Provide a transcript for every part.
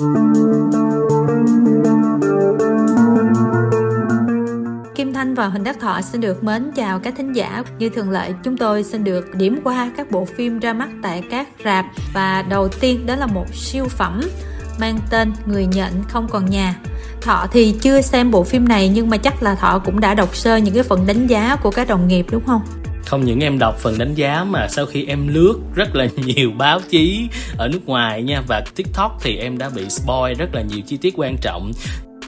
Kim Thanh và Huỳnh Đắc Thọ xin được mến chào các thính giả. Như thường lệ, chúng tôi xin được điểm qua các bộ phim ra mắt tại các rạp và đầu tiên đó là một siêu phẩm mang tên Người nhận không còn nhà. Thọ thì chưa xem bộ phim này nhưng mà chắc là Thọ cũng đã đọc sơ những cái phần đánh giá của các đồng nghiệp đúng không? Không những em đọc phần đánh giá mà sau khi em lướt rất là nhiều báo chí ở nước ngoài nha và tiktok thì em đã bị spoil rất là nhiều chi tiết quan trọng.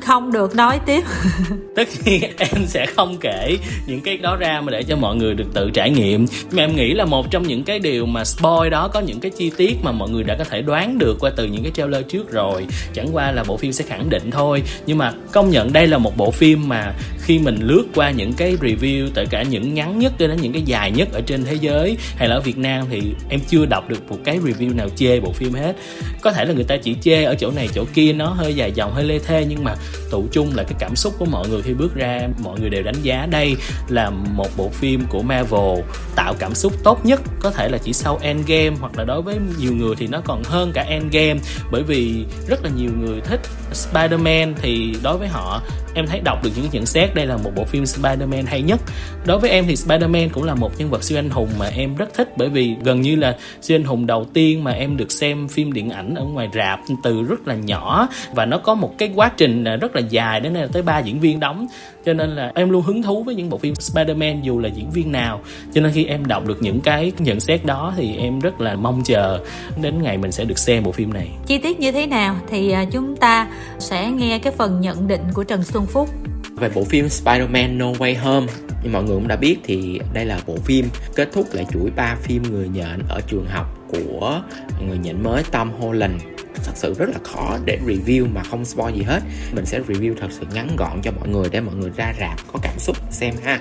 Không được nói tiếp. Tất nhiên em sẽ không kể những cái đó ra mà để cho mọi người được tự trải nghiệm. Nhưng mà em nghĩ là một trong những cái điều mà spoil đó có những cái chi tiết mà mọi người đã có thể đoán được qua từ những cái trailer trước rồi. Chẳng qua là bộ phim sẽ khẳng định thôi. Nhưng mà công nhận đây là một bộ phim mà khi mình lướt qua những cái review tất cả những ngắn nhất cho đến những cái dài nhất ở trên thế giới hay là ở Việt Nam, thì em chưa đọc được một cái review nào chê bộ phim hết. Có thể là người ta chỉ chê ở chỗ này, chỗ kia, nó hơi dài dòng, hơi lê thê, nhưng mà tụ chung là cái cảm xúc của mọi người khi bước ra, mọi người đều đánh giá đây là một bộ phim của Marvel, tạo cảm xúc tốt nhất, có thể là chỉ sau Endgame, hoặc là đối với nhiều người thì nó còn hơn cả Endgame, bởi vì rất là nhiều người thích Spider-Man thì đối với họ, em thấy đọc được những nhận xét, đây là một bộ phim Spider-Man hay nhất. Đối với em thì Spider-Man cũng là một nhân vật siêu anh hùng mà em rất thích, bởi vì gần như là siêu anh hùng đầu tiên mà em được xem phim điện ảnh ở ngoài rạp từ rất là nhỏ. Và nó có một cái quá trình rất là dài, đến là tới ba diễn viên đóng. Cho nên là em luôn hứng thú với những bộ phim Spider-Man dù là diễn viên nào. Cho nên khi em đọc được những cái nhận xét đó thì em rất là mong chờ đến ngày mình sẽ được xem bộ phim này. Chi tiết như thế nào thì à, chúng ta sẽ nghe cái phần nhận định của Trần Xuân Phúc. Về bộ phim Spider-Man No Way Home, như mọi người cũng đã biết thì đây là bộ phim kết thúc lại chuỗi 3 phim người nhện ở trường học của người nhện mới Tom Holland. Thật sự rất là khó để review mà không spoil gì hết. Mình sẽ review thật sự ngắn gọn cho mọi người để mọi người ra rạp có cảm xúc xem ha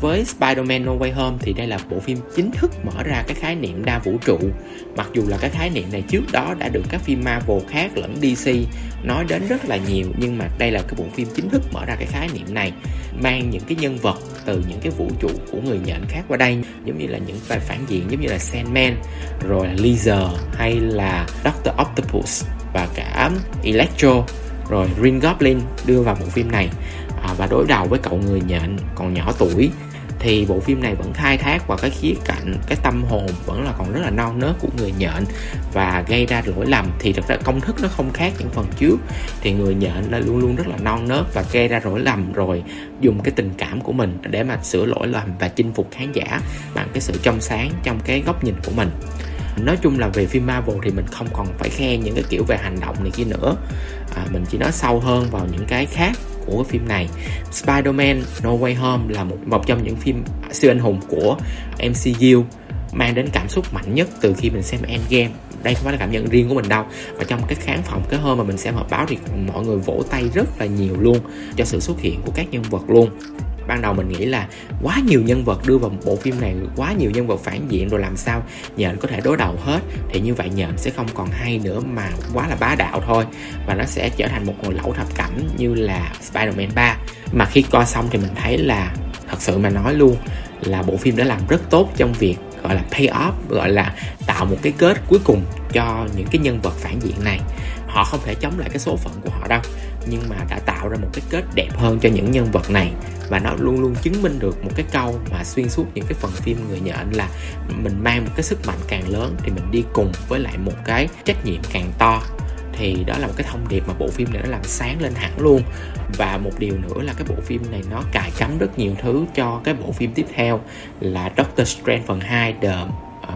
với Spider-Man No Way Home thì đây là bộ phim chính thức mở ra cái khái niệm đa vũ trụ. Mặc dù là cái khái niệm này trước đó đã được các phim Marvel khác lẫn DC nói đến rất là nhiều nhưng mà đây là cái bộ phim chính thức mở ra cái khái niệm này mang những cái nhân vật từ những cái vũ trụ của người nhện khác qua đây giống như là những vai phản diện giống như là Sandman rồi là Lizard hay là Doctor Octopus và cả Electro rồi Green Goblin đưa vào bộ phim này. À, và đối đầu với cậu người nhện còn nhỏ tuổi thì bộ phim này vẫn khai thác vào cái khía cạnh cái tâm hồn vẫn là còn rất là non nớt của người nhện và gây ra lỗi lầm. Thì thật ra công thức nó không khác những phần trước. Thì người nhện là luôn luôn rất là non nớt và gây ra lỗi lầm rồi dùng cái tình cảm của mình để mà sửa lỗi lầm và chinh phục khán giả bằng cái sự trong sáng trong cái góc nhìn của mình. Nói chung là về phim Marvel thì mình không còn phải khen những cái kiểu về hành động này kia nữa. À, mình chỉ nói sâu hơn vào những cái khác của phim này. Spider-Man No Way Home là một một trong những phim siêu anh hùng của MCU mang đến cảm xúc mạnh nhất từ khi mình xem Endgame. Đây không phải là cảm nhận riêng của mình đâu. Và trong cái khán phòng cái hôm mà mình xem họp báo thì mọi người vỗ tay rất là nhiều luôn cho sự xuất hiện của các nhân vật luôn ban đầu mình nghĩ là quá nhiều nhân vật đưa vào một bộ phim này, quá nhiều nhân vật phản diện rồi làm sao nhện có thể đối đầu hết. Thì như vậy nhện sẽ không còn hay nữa mà quá là bá đạo thôi. Và nó sẽ trở thành một ngồi lẩu thập cẩm như là Spider-Man 3 mà khi coi xong thì mình thấy là thật sự mà nói luôn là bộ phim đã làm rất tốt trong việc, gọi là pay off, gọi là tạo một cái kết cuối cùng cho những cái nhân vật phản diện này họ không thể chống lại cái số phận của họ đâu. Nhưng mà đã tạo ra một cái kết đẹp hơn cho những nhân vật này. Và nó luôn luôn chứng minh được một cái câu mà xuyên suốt những cái phần phim người nhện là mình mang một cái sức mạnh càng lớn thì mình đi cùng với lại một cái trách nhiệm càng to. Thì đó là một cái thông điệp mà bộ phim này nó làm sáng lên hẳn luôn. Và một điều nữa là cái bộ phim này nó cài cắm rất nhiều thứ cho cái bộ phim tiếp theo là Doctor Strange phần 2 The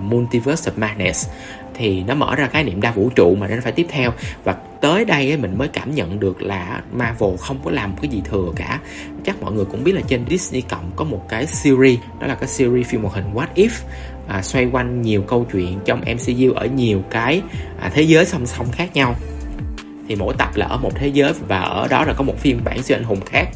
Multiverse of Madness. Thì nó mở ra khái niệm đa vũ trụ mà nó phải tiếp theo. Và tới đây ấy, mình mới cảm nhận được là Marvel không có làm cái gì thừa cả. Chắc mọi người cũng biết là trên Disney cộng có một cái series đó là cái series phim hoạt hình What If. À, xoay quanh nhiều câu chuyện trong MCU ở nhiều cái à, thế giới song song khác nhau. Thì mỗi tập là ở một thế giới và ở đó là có một phiên bản siêu anh hùng khác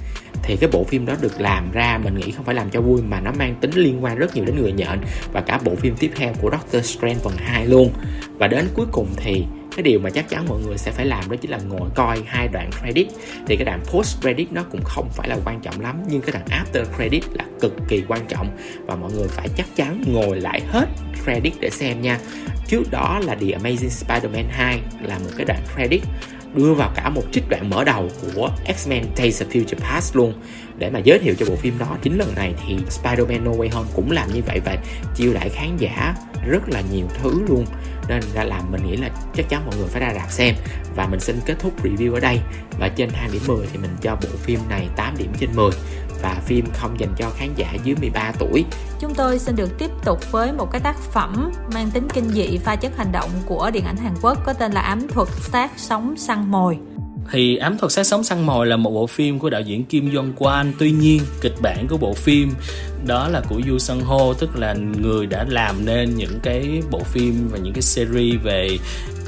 thì cái bộ phim đó được làm ra, mình nghĩ không phải làm cho vui, mà nó mang tính liên quan rất nhiều đến người nhện và cả bộ phim tiếp theo của Doctor Strange phần 2 luôn. Và đến cuối cùng thì, cái điều mà chắc chắn mọi người sẽ phải làm đó chính là ngồi coi hai đoạn credit. Thì cái đoạn post credit nó cũng không phải là quan trọng lắm, nhưng cái đoạn after credit là cực kỳ quan trọng. Và mọi người phải chắc chắn ngồi lại hết credit để xem nha. Trước đó là The Amazing Spider-Man 2 là một cái đoạn credit đưa vào cả một trích đoạn mở đầu của X-Men Days of Future Past luôn. Để mà giới thiệu cho bộ phim đó, chính lần này thì Spider-Man No Way Home cũng làm như vậy và chiêu đãi khán giả rất là nhiều thứ luôn. Nên ra làm mình nghĩ là chắc chắn mọi người phải ra rạp xem. Và mình xin kết thúc review ở đây. Và trên 2 điểm 10 thì mình cho bộ phim này 8 điểm trên 10 và phim không dành cho khán giả dưới 13 tuổi. Chúng tôi xin được tiếp tục với một cái tác phẩm mang tính kinh dị pha chất hành động của điện ảnh Hàn Quốc có tên là Ám thuật sát sống săn mồi thì ám thuật sát sống săn mồi là một bộ phim của đạo diễn Kim Jong Kwon tuy nhiên kịch bản của bộ phim đó là của Yu Sung Ho tức là người đã làm nên những cái bộ phim và những cái series về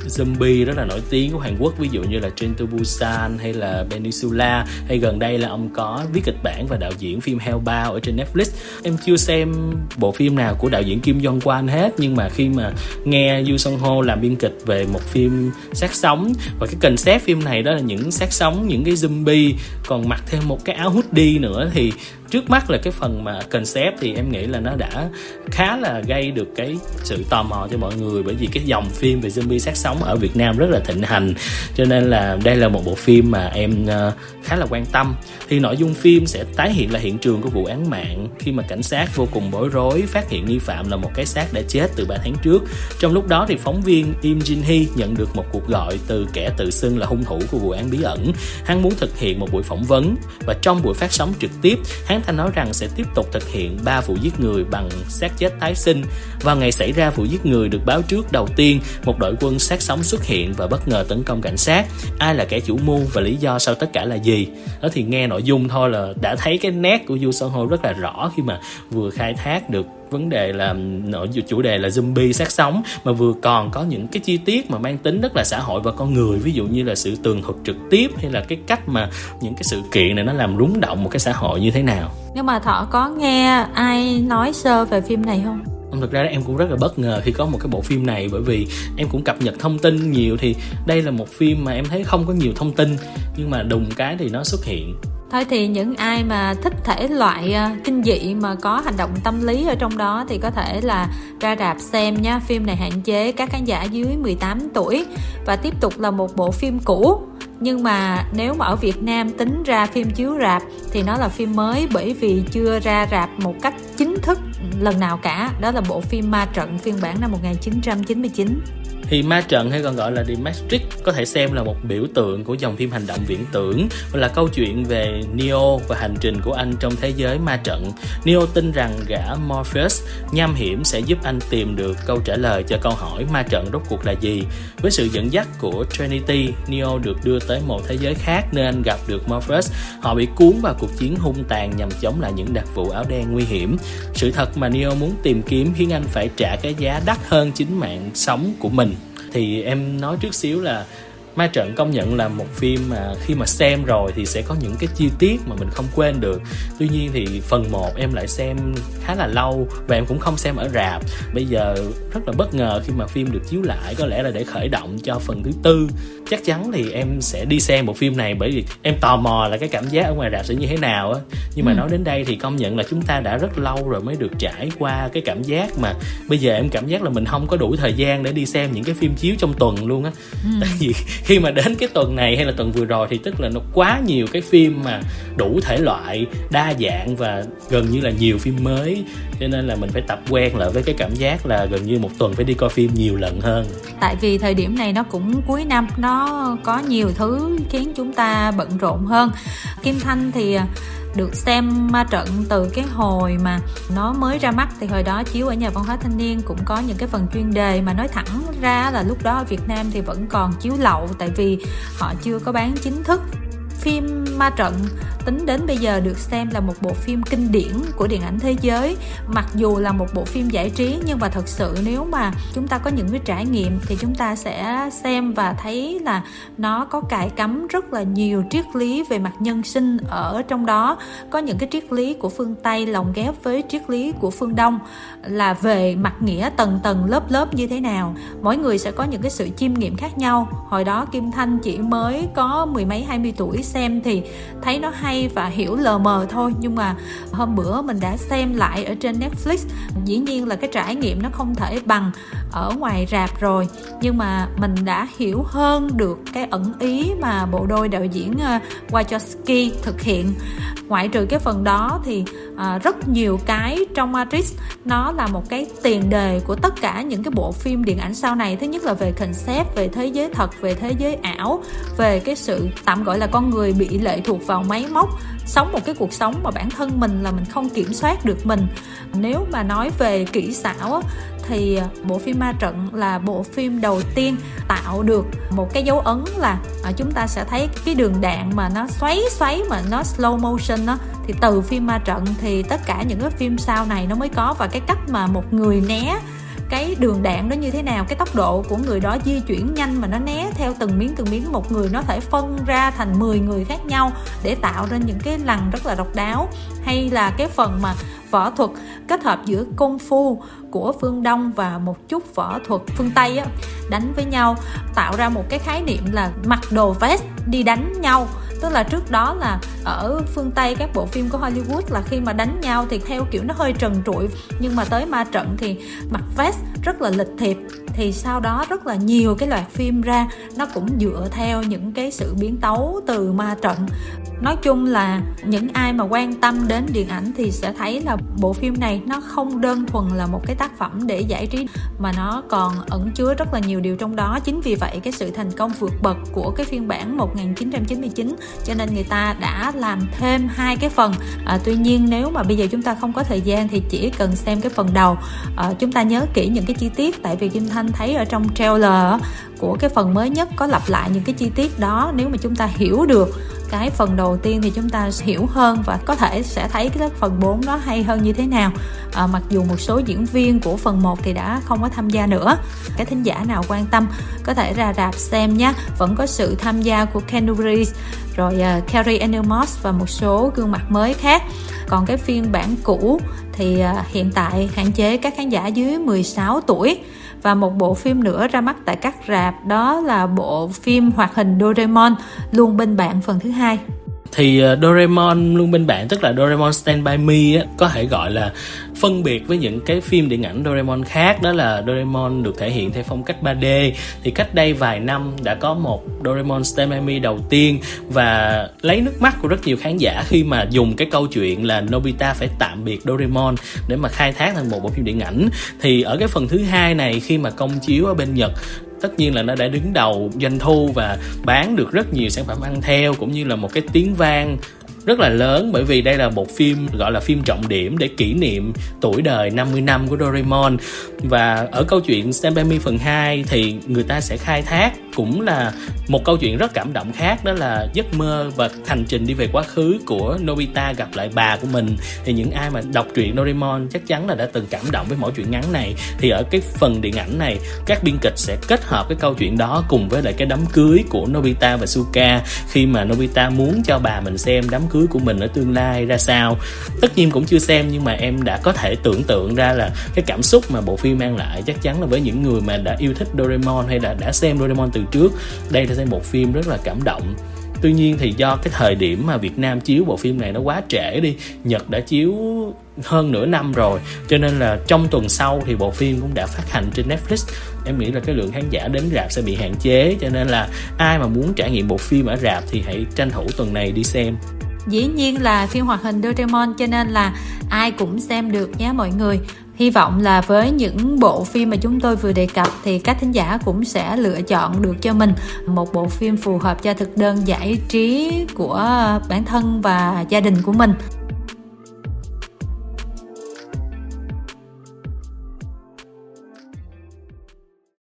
zombie rất là nổi tiếng của Hàn Quốc, ví dụ như là Train to Busan hay là Peninsula. Hay gần đây là ông có viết kịch bản và đạo diễn phim Hellbound ở trên Netflix. Em chưa xem bộ phim nào của đạo diễn Kim Jong Kwon hết, nhưng mà khi mà nghe Yu Sung Ho làm biên kịch về một phim sát sống, và cái concept phim này đó là những sát sống, những cái zombie còn mặc thêm một cái áo hoodie nữa, thì trước mắt là cái phần mà concept thì em nghĩ là nó đã khá là gây được cái sự tò mò cho mọi người bởi vì cái dòng phim về zombie sát sống ở Việt Nam rất là thịnh hành. Cho nên là đây là một bộ phim mà em ờ, khá là quan tâm. Thì nội dung phim sẽ tái hiện lại hiện trường của vụ án mạng khi mà cảnh sát vô cùng bối rối phát hiện nghi phạm là một cái xác đã chết từ 3 tháng trước. Trong lúc đó thì phóng viên Im Jin Hee nhận được một cuộc gọi từ kẻ tự xưng là hung thủ của vụ án bí ẩn. Hắn muốn thực hiện một buổi phỏng vấn và trong buổi phát sóng trực tiếp, hắn Hán Thanh nói rằng sẽ tiếp tục thực hiện 3 vụ giết người bằng xác chết tái sinh. Vào ngày xảy ra vụ giết người được báo trước đầu tiên, một đội quân sát sống xuất hiện và bất ngờ tấn công cảnh sát. Ai là kẻ chủ mưu và lý do sau tất cả là gì? Đó thì nghe nội dung thôi là đã thấy cái nét của Yu Son Ho rất là rõ khi mà vừa khai thác được vấn đề là nội chủ đề là zombie sát sống mà vừa còn có những cái chi tiết mà mang tính rất là xã hội và con người ví dụ như là sự tường thuật trực tiếp hay là cái cách mà những cái sự kiện này nó làm rúng động một cái xã hội như thế nào. Nhưng mà thọ có nghe ai nói sơ về phim này không thực ra em cũng rất là bất ngờ khi có một cái bộ phim này bởi vì em cũng cập nhật thông tin nhiều thì đây là một phim mà em thấy không có nhiều thông tin nhưng mà đùng cái thì nó xuất hiện thôi thì những ai mà thích thể loại uh, kinh dị mà có hành động tâm lý ở trong đó thì có thể là ra rạp xem nha phim này hạn chế các khán giả dưới 18 tuổi và tiếp tục là một bộ phim cũ. Nhưng mà nếu mà ở Việt Nam tính ra phim chiếu rạp thì nó là phim mới bởi vì chưa ra rạp một cách chính thức lần nào cả. Đó là bộ phim Ma Trận phiên bản năm 1999 thì ma trận hay còn gọi là The Matrix có thể xem là một biểu tượng của dòng phim hành động viễn tưởng và là câu chuyện về Neo và hành trình của anh trong thế giới ma trận. Neo tin rằng gã Morpheus nham hiểm sẽ giúp anh tìm được câu trả lời cho câu hỏi ma trận rốt cuộc là gì. Với sự dẫn dắt của Trinity, Neo được đưa tới một thế giới khác nơi anh gặp được Morpheus. Họ bị cuốn vào cuộc chiến hung tàn nhằm chống lại những đặc vụ áo đen nguy hiểm. Sự thật mà Neo muốn tìm kiếm khiến anh phải trả cái giá đắt hơn chính mạng sống của mình thì em nói trước xíu là ma trận công nhận là một phim mà khi mà xem rồi thì sẽ có những cái chi tiết mà mình không quên được. Tuy nhiên thì phần 1 em lại xem khá là lâu và em cũng không xem ở rạp. Bây giờ rất là bất ngờ khi mà phim được chiếu lại có lẽ là để khởi động cho phần thứ tư. Chắc chắn thì em sẽ đi xem bộ phim này bởi vì em tò mò là cái cảm giác ở ngoài rạp sẽ như thế nào á. Nhưng mà ừ. nói đến đây thì công nhận là chúng ta đã rất lâu rồi mới được trải qua cái cảm giác mà bây giờ em cảm giác là mình không có đủ thời gian để đi xem những cái phim chiếu trong tuần luôn á. Ừ. tại vì khi mà đến cái tuần này hay là tuần vừa rồi thì tức là nó quá nhiều cái phim mà đủ thể loại, đa dạng và gần như là nhiều phim mới. Cho nên là mình phải tập quen lại với cái cảm giác là gần như một tuần phải đi coi phim nhiều lần hơn. Tại vì thời điểm này nó cũng cuối năm, nó có nhiều thứ khiến chúng ta bận rộn hơn. Kim thanh thì được xem ma trận từ cái hồi mà nó mới ra mắt, thì hồi đó chiếu ở nhà văn hóa thanh niên cũng có những cái phần chuyên đề mà nói thẳng ra là lúc đó ở Việt Nam thì vẫn còn chiếu lậu, tại vì họ chưa có bán chính thức phim ma trận tính đến bây giờ được xem là một bộ phim kinh điển của điện ảnh thế giới. Mặc dù là một bộ phim giải trí, nhưng mà thật sự nếu mà chúng ta có những cái trải nghiệm thì chúng ta sẽ xem và thấy là nó có cài cắm rất là nhiều triết lý về mặt nhân sinh ở trong đó. Có những cái triết lý của phương tây lồng ghép với triết lý của phương đông là về mặt nghĩa tầng tầng lớp lớp như thế nào. Mỗi người sẽ có những cái sự chiêm nghiệm khác nhau. Hồi đó kim thanh chỉ mới có mười mấy, hai mươi tuổi xem thì thấy nó hay hay và hiểu lờ mờ thôi. Nhưng mà hôm bữa mình đã xem lại ở trên Netflix, dĩ nhiên là cái trải nghiệm nó không thể bằng ở ngoài rạp rồi. Nhưng mà mình đã hiểu hơn được cái ẩn ý mà bộ đôi đạo diễn uh, Wachowski thực hiện. Ngoại trừ cái phần đó thì uh, rất nhiều cái trong Matrix nó là một cái tiền đề của tất cả những cái bộ phim điện ảnh sau này. Thứ nhất là về concept về thế giới thật về thế giới ảo về cái sự tạm gọi là con người bị lệ thuộc vào máy móc sống một cái cuộc sống mà bản thân mình là mình không kiểm soát được mình. Nếu mà nói về kỹ xảo thì à, bộ phim ma trận là bộ phim đầu tiên tạo được một cái dấu ấn là à, chúng ta sẽ thấy cái đường đạn mà nó xoáy xoáy mà nó slow motion đó thì từ phim ma trận thì tất cả những cái phim sau này nó mới có và cái cách mà một người né cái đường đạn đó như thế nào cái tốc độ của người đó di chuyển nhanh mà nó né theo từng miếng từng miếng. Một người nó thể phân ra thành 10 người khác nhau để tạo ra những cái lằn rất là độc đáo. Hay là cái phần mà võ thuật kết hợp giữa công phu của phương đông và một chút võ thuật phương tây á, đánh với nhau tạo ra một cái khái niệm là mặc đồ vest đi đánh nhau tức là trước đó là ở phương tây các bộ phim của hollywood là khi mà đánh nhau thì theo kiểu nó hơi trần trụi. Nhưng mà tới ma trận thì mặc vest rất là lịch thiệp. Thì sau đó rất là nhiều cái loạt phim ra, nó cũng dựa theo những cái sự biến tấu từ ma trận nói chung là những ai mà quan tâm đến điện ảnh thì sẽ thấy là bộ phim này nó không đơn thuần là một cái tác phẩm để giải trí mà nó còn ẩn chứa rất là nhiều điều trong đó. Chính vì vậy cái sự thành công vượt bậc của cái phiên bản 1999 cho nên người ta đã làm thêm hai cái phần. À, tuy nhiên nếu mà bây giờ chúng ta không có thời gian thì chỉ cần xem cái phần đầu. À, chúng ta nhớ kỹ những cái chi tiết tại vì Kim Thanh thấy ở trong trailer của cái phần mới nhất có lặp lại những cái chi tiết đó. Nếu mà chúng ta hiểu được cái phần đầu tiên thì chúng ta hiểu hơn và có thể sẽ thấy cái phần 4 nó hay hơn như thế nào. À, mặc dù một số diễn viên của phần 1 thì đã không có tham gia nữa. Cái thính giả nào quan tâm có thể ra rạp xem nhé. Vẫn có sự tham gia của Kendall Reese rồi uh, Carrie Ann Moss và một số gương mặt mới khác. Còn cái phiên bản cũ thì uh, hiện tại hạn chế các khán giả dưới 16 tuổi và một bộ phim nữa ra mắt tại các rạp, đó là bộ phim hoạt hình Doraemon luôn bên bạn phần thứ hai thì ờ, Doraemon luôn bên bạn tức là Doraemon Stand By Me á, có thể gọi là phân biệt với những cái phim điện ảnh Doraemon khác. Đó là Doraemon được thể hiện theo phong cách 3D thì cách đây vài năm đã có một Doraemon Stand By Me đầu tiên và lấy nước mắt của rất nhiều khán giả khi mà dùng cái câu chuyện là Nobita phải tạm biệt Doraemon để mà khai thác thành một bộ phim điện ảnh. Thì ở cái phần thứ hai này khi mà công chiếu ở bên Nhật tất nhiên là nó đã đứng đầu doanh thu và bán được rất nhiều sản phẩm ăn theo, cũng như là một cái tiếng vang rất là lớn bởi vì đây là một phim, gọi là phim trọng điểm để kỷ niệm tuổi đời 50 năm của Doraemon. Và ở câu chuyện Stand By Me phần 2 thì người ta sẽ khai thác cũng là một câu chuyện rất cảm động khác, đó là giấc mơ và hành trình đi về quá khứ của Nobita gặp lại bà của mình. Thì những ai mà đọc truyện Doraemon chắc chắn là đã từng cảm động với mỗi chuyện ngắn này. Thì ở cái phần điện ảnh này, các biên kịch sẽ kết hợp cái câu chuyện đó cùng với lại cái đám cưới của Nobita và Suka. Khi mà Nobita muốn cho bà mình xem đám cưới của mình ở tương lai ra sao. Tất nhiên cũng chưa xem nhưng mà em đã có thể tưởng tượng ra là cái cảm xúc mà bộ phim mang lại chắc chắn là với những người mà đã yêu thích Doraemon hay là đã xem Doraemon từ trước, đây là một phim rất là cảm động. Tuy nhiên thì do cái thời điểm mà Việt Nam chiếu bộ phim này nó quá trễ đi, Nhật đã chiếu hơn nửa năm rồi, cho nên là trong tuần sau thì bộ phim cũng đã phát hành trên Netflix. Em nghĩ là cái lượng khán giả đến rạp sẽ bị hạn chế, cho nên là ai mà muốn trải nghiệm bộ phim ở rạp thì hãy tranh thủ tuần này đi xem dĩ nhiên là phim hoạt hình Doraemon, cho nên là ai cũng xem được nhé mọi người. Hy vọng là với những bộ phim mà chúng tôi vừa đề cập thì các thính giả cũng sẽ lựa chọn được cho mình một bộ phim phù hợp cho thực đơn giải trí của bản thân và gia đình của mình.